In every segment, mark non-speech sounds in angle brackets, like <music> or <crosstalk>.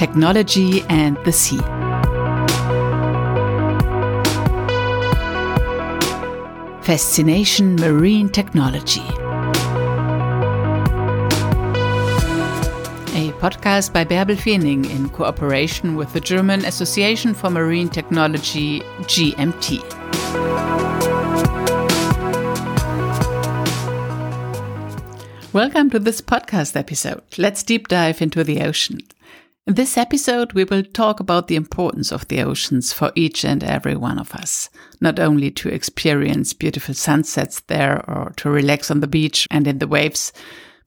technology and the sea. Fascination Marine Technology. A podcast by Bärbel Fening in cooperation with the German Association for Marine Technology, GMT. Welcome to this podcast episode. Let's deep dive into the ocean. In this episode, we will talk about the importance of the oceans for each and every one of us, not only to experience beautiful sunsets there or to relax on the beach and in the waves,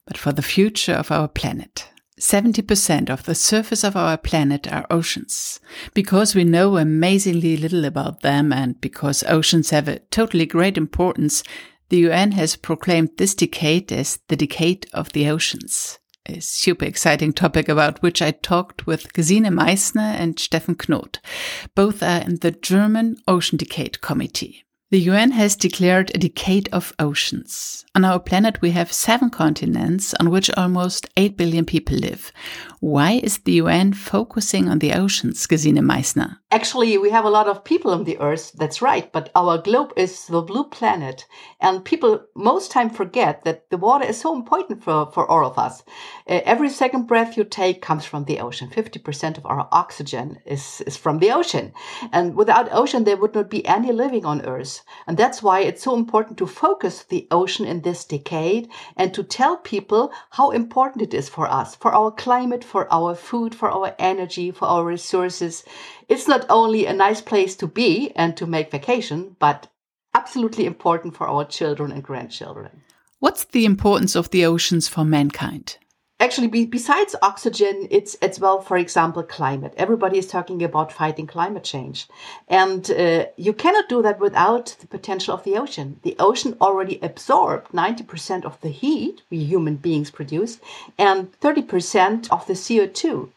but for the future of our planet. 70% of the surface of our planet are oceans. Because we know amazingly little about them and because oceans have a totally great importance, the UN has proclaimed this decade as the decade of the oceans. A super exciting topic about which I talked with Gesine Meissner and Steffen Knodt. Both are in the German Ocean Decade Committee. The UN has declared a decade of oceans. On our planet, we have seven continents on which almost 8 billion people live. Why is the UN focusing on the oceans, Gesine Meissner? Actually, we have a lot of people on the earth, that's right, but our globe is the blue planet. And people most time forget that the water is so important for, for all of us. Uh, every second breath you take comes from the ocean. 50% of our oxygen is, is from the ocean. And without ocean, there would not be any living on earth. And that's why it's so important to focus the ocean in this decade and to tell people how important it is for us, for our climate, for our food, for our energy, for our resources. It's not only a nice place to be and to make vacation, but absolutely important for our children and grandchildren. What's the importance of the oceans for mankind? Actually, be, besides oxygen, it's as well, for example, climate. Everybody is talking about fighting climate change. And uh, you cannot do that without the potential of the ocean. The ocean already absorbed 90% of the heat we human beings produce and 30% of the CO2.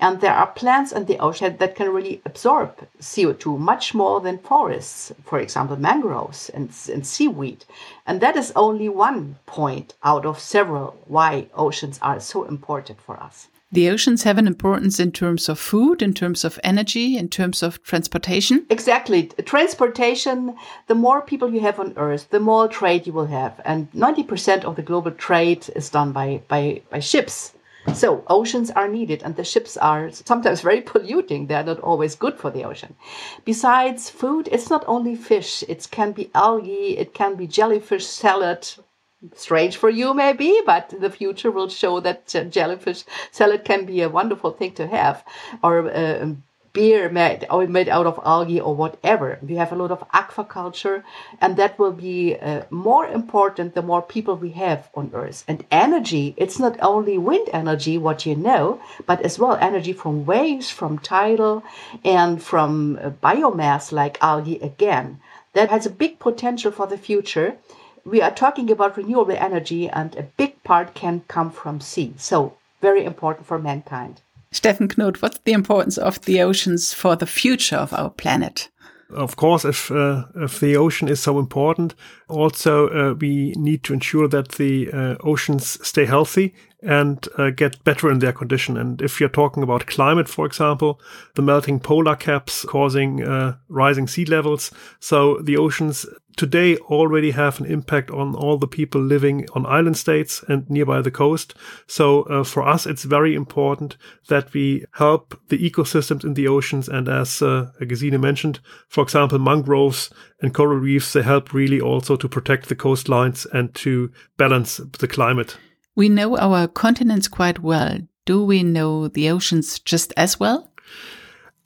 And there are plants in the ocean that can really absorb CO2 much more than forests, for example, mangroves and, and seaweed. And that is only one point out of several why oceans are so important for us. The oceans have an importance in terms of food, in terms of energy, in terms of transportation. Exactly. Transportation, the more people you have on Earth, the more trade you will have. And 90% of the global trade is done by, by, by ships. So oceans are needed and the ships are sometimes very <laughs> polluting. They're not always good for the ocean. Besides food, it's not only fish. It can be algae. It can be jellyfish salad. Strange for you, maybe, but the future will show that jellyfish salad can be a wonderful thing to have. Or uh, beer made or made out of algae or whatever. We have a lot of aquaculture, and that will be uh, more important the more people we have on Earth. And energy, it's not only wind energy, what you know, but as well energy from waves, from tidal, and from uh, biomass like algae again. That has a big potential for the future. We are talking about renewable energy, and a big part can come from sea. So, very important for mankind. Steffen Knodt, what's the importance of the oceans for the future of our planet? Of course, if uh, if the ocean is so important, also uh, we need to ensure that the uh, oceans stay healthy and uh, get better in their condition. And if you're talking about climate, for example, the melting polar caps causing uh, rising sea levels. So the oceans today already have an impact on all the people living on island states and nearby the coast. So uh, for us, it's very important that we help the ecosystems in the oceans. And as uh, Gesine mentioned, for example, mangroves and coral reefs, they help really also to protect the coastlines and to balance the climate. We know our continents quite well. Do we know the oceans just as well?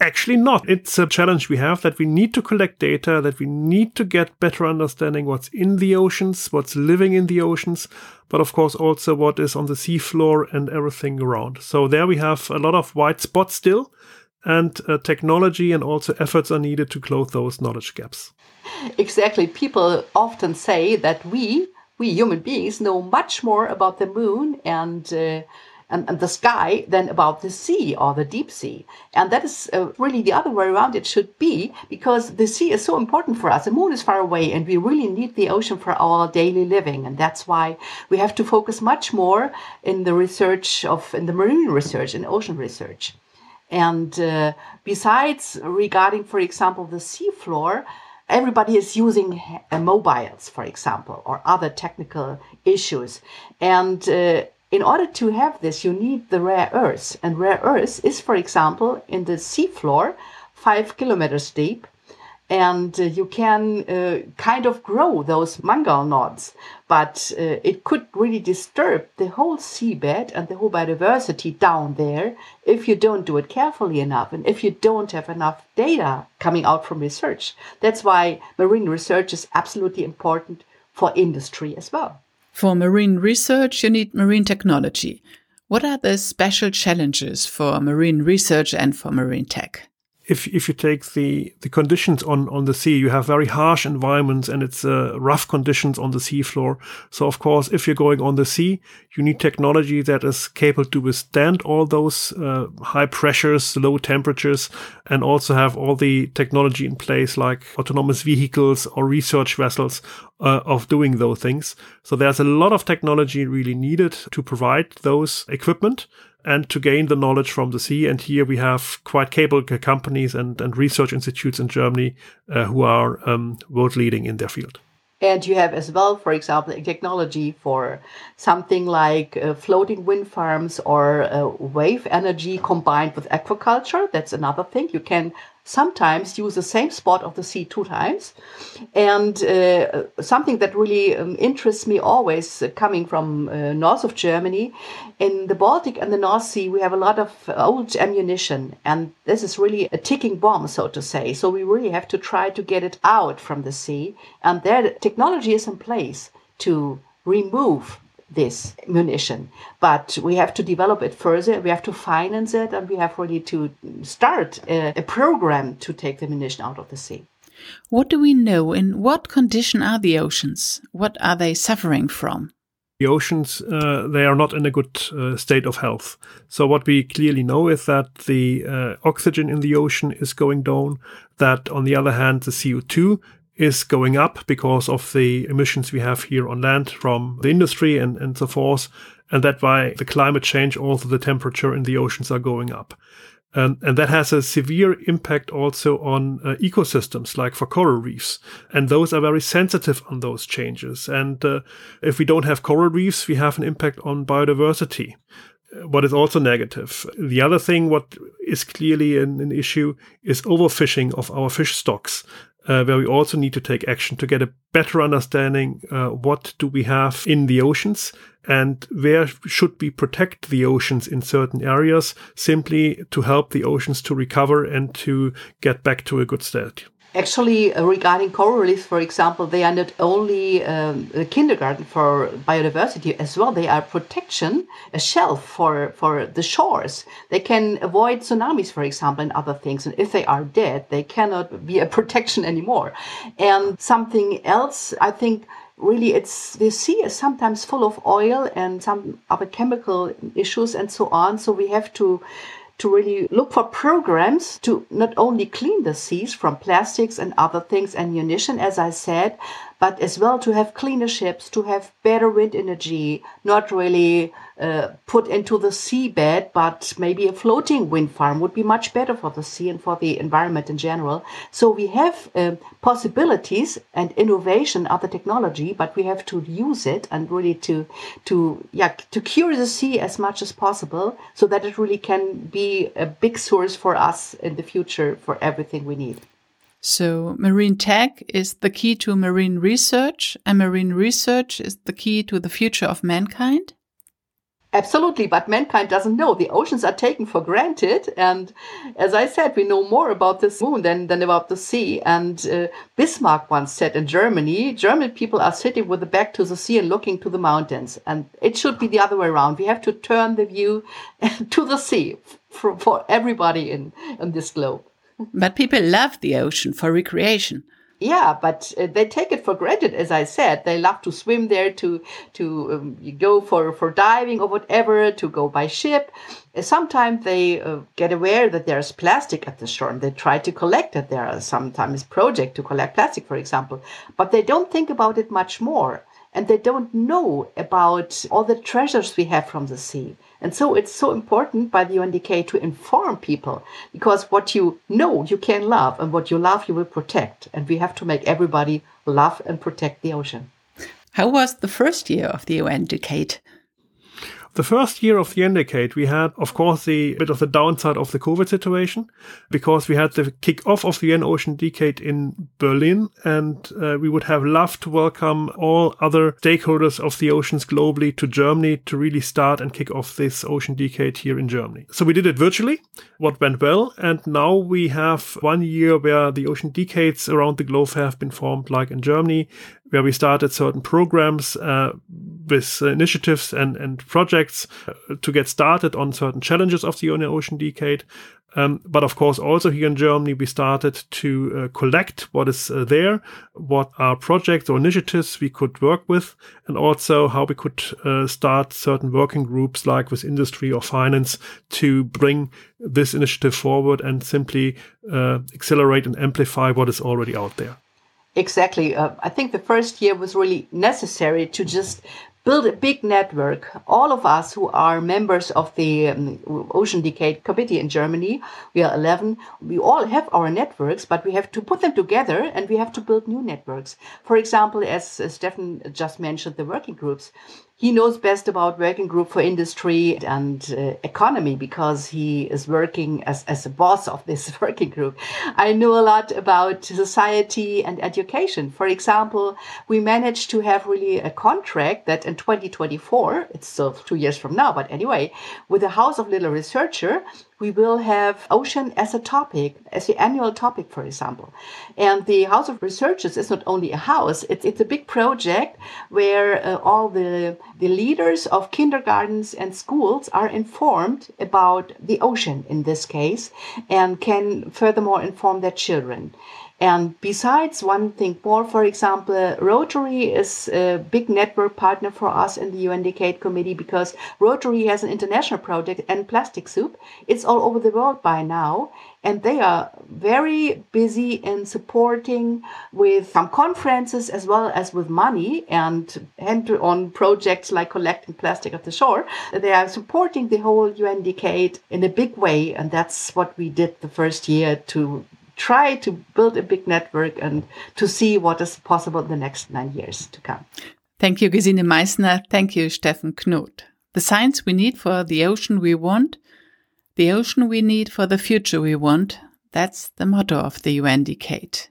Actually, not. It's a challenge we have that we need to collect data, that we need to get better understanding what's in the oceans, what's living in the oceans, but of course also what is on the seafloor and everything around. So there we have a lot of white spots still, and uh, technology and also efforts are needed to close those knowledge gaps. Exactly. People often say that we, we human beings know much more about the moon and, uh, and, the sky than about the sea or the deep sea. And that is uh, really the other way around it should be because the sea is so important for us. The moon is far away and we really need the ocean for our daily living. And that's why we have to focus much more in the research of, in the marine research and ocean research. And uh, besides, regarding, for example, the seafloor, everybody is using uh, mobiles, for example, or other technical issues. And uh, in order to have this, you need the rare earths. And rare earths is, for example, in the seafloor, five kilometers deep. And uh, you can uh, kind of grow those manganese nodules, but uh, it could really disturb the whole seabed and the whole biodiversity down there if you don't do it carefully enough and if you don't have enough data coming out from research. That's why marine research is absolutely important for industry as well. For marine research, you need marine technology. What are the special challenges for marine research and for marine tech? If if you take the the conditions on on the sea, you have very harsh environments and it's uh, rough conditions on the seafloor. So of course, if you're going on the sea, you need technology that is capable to withstand all those uh, high pressures, low temperatures, and also have all the technology in place, like autonomous vehicles or research vessels uh, of doing those things. So there's a lot of technology really needed to provide those equipment and to gain the knowledge from the sea. And here we have quite capable companies and, and research institutes in Germany uh, who are um, world leading in their field. And you have as well, for example, technology for something like uh, floating wind farms or uh, wave energy combined with aquaculture. That's another thing. You can sometimes use the same spot of the sea two times. And uh, something that really um, interests me always uh, coming from uh, north of Germany, in the Baltic and the North Sea, we have a lot of old ammunition. And this is really a ticking bomb, so to say. So we really have to try to get it out from the sea. And there, technology is in place to remove this munition. But we have to develop it further, we have to finance it, and we have really to start a, a program to take the munition out of the sea. What do we know? In what condition are the oceans? What are they suffering from? The oceans, uh, they are not in a good uh, state of health. So, what we clearly know is that the uh, oxygen in the ocean is going down, that on the other hand, the CO2 is going up because of the emissions we have here on land from the industry and, and so forth. And that why the climate change, also the temperature in the oceans are going up. And, and that has a severe impact also on uh, ecosystems, like for coral reefs. And those are very sensitive on those changes. And uh, if we don't have coral reefs, we have an impact on biodiversity what is also negative. The other thing, what is clearly an, an issue, is overfishing of our fish stocks uh, where we also need to take action to get a better understanding uh, what do we have in the oceans and where should we protect the oceans in certain areas simply to help the oceans to recover and to get back to a good state. Actually, uh, regarding coral reefs, for example, they are not only um, a kindergarten for biodiversity as well. They are protection, a shelf for, for the shores. They can avoid tsunamis, for example, and other things. And if they are dead, they cannot be a <laughs> protection anymore. And something else, I think, really it's the sea is sometimes full of oil and some other chemical issues and so on. So we have to to really look for programs to not only clean the seas from plastics and other things and munition, as I said, but as well to have cleaner ships, to have better wind energy, not really uh, put into the seabed, but maybe a floating wind farm would be much better for the sea and for the environment in general. So we have uh, possibilities and innovation, of the technology, but we have to use it and really to to yeah to cure the sea as much as possible, so that it really can be a big source for us in the future for everything we need. So, marine tech is the key to marine research, and marine research is the key to the future of mankind? Absolutely, but mankind doesn't know. The oceans are taken for granted. And as I said, we know more about this moon than, than about the sea. And uh, Bismarck once said in Germany, German people are sitting with the back to the sea and looking to the mountains. And it should be the other way around. We have to turn the view <laughs> to the sea for, for everybody in, in this globe. But people love the ocean for recreation. Yeah, but uh, they take it for granted. As I said, they love to swim there, to to um, go for for diving or whatever, to go by ship. Sometimes they uh, get aware that there's plastic at the shore and they try to collect it. There are sometimes projects to collect plastic, for example, but they don't think about it much more. and they don't know about all the treasures we have from the sea. And so it's so important by the UN Decade to inform people because what you know you can love and what you love you will protect. And we have to make everybody love and protect the ocean. How was the first year of the UN Decade? The first year of the Decade, we had, of course, the bit of the downside of the COVID situation because we had the kick off of the Ocean Decade in Berlin, and uh, we would have loved to welcome all other stakeholders of the oceans globally to Germany to really start and kick off this Ocean Decade here in Germany. So we did it virtually, what went well, and now we have one year where the Ocean Decades around the globe have been formed, like in Germany, where we started certain programs uh, with initiatives and, and projects uh, to get started on certain challenges of the Ocean Decade. Um, but of course, also here in Germany, we started to uh, collect what is uh, there, what are projects or initiatives we could work with, and also how we could uh, start certain working groups like with industry or finance to bring this initiative forward and simply uh, accelerate and amplify what is already out there. Exactly. Uh, I think the first year was really necessary to just build a big network. All of us who are members of the um, Ocean Decade Committee in Germany, we are 11, we all have our networks, but we have to put them together and we have to build new networks. For example, as, as Steffen just mentioned, the working groups he knows best about working group for industry and uh, economy because he is working as, as a boss of this <laughs> working group. I know a lot about society and education. For example, we managed to have really a contract that in 2024, it's still two years from now, but anyway, with the House of Little Researcher, we will have ocean as a topic, as the annual topic, for example. And the House of Researchers is not only a house, it's, it's a big project where uh, all the, the leaders of kindergartens and schools are informed about the ocean in this case and can furthermore inform their children. And besides, one thing more, for example, Rotary is a big network partner for us in the UN Decade Committee because Rotary has an international project End Plastic Soup. It's all over the world by now. And they are very busy in supporting with some conferences as well as with money and enter on projects like collecting plastic at the shore. They are supporting the whole UN Decade in a big way. And that's what we did the first year to try to build a big network and to see what is possible in the next nine years to come. Thank you, Gesine Meissner. Thank you, Steffen Knodt. The science we need for the ocean we want, the ocean we need for the future we want. That's the motto of the UN Decade.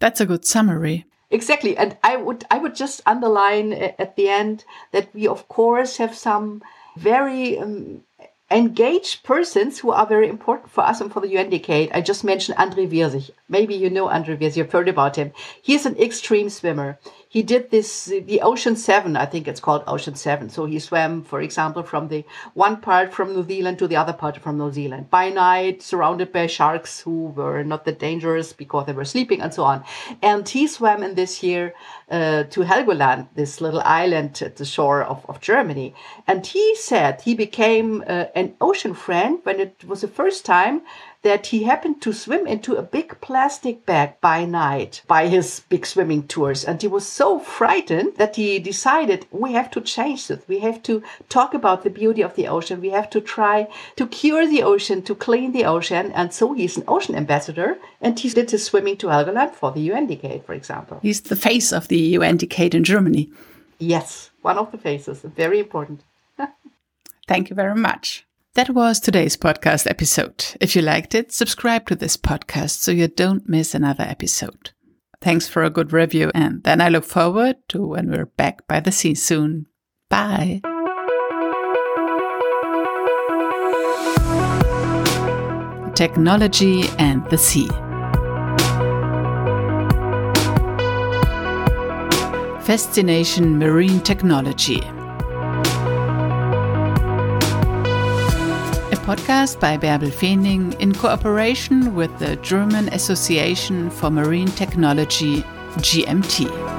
That's a good summary. Exactly, and I would I would just underline at the end that we of course have some very um, engaged persons who are very important for us and for the UN Decade. I just mentioned André Wiersig. Maybe you know André Wiersig, you've heard about him. He's an extreme swimmer he did this the ocean seven i think it's called ocean seven. So he swam for example from the one part from new zealand to the other part from new zealand by night surrounded by sharks who were not that dangerous because they were sleeping and so on. And he swam in this year uh, to helgoland this little island at the shore of, of germany. And he said he became uh, an ocean friend when it was the first time that he happened to swim into a big plastic bag by night by his big swimming tours. And he was so frightened that he decided we have to change this. We have to talk about the beauty of the ocean. We have to try to cure the ocean, to clean the ocean. And so he's an ocean ambassador and he did his swimming to Helgoland for the UN Decade, for example. He's the face of the UN Decade in Germany. Yes, one of the faces. Very important. <laughs> Thank you very much. That was today's podcast episode. If you liked it, subscribe to this podcast so you don't miss another episode. Thanks for a good review, and then I look forward to when we're back by the sea soon. Bye. Technology and the Sea. Fascination Marine Technology. Podcast by Bärbel Fening in cooperation with the German Association for Marine Technology, GMT.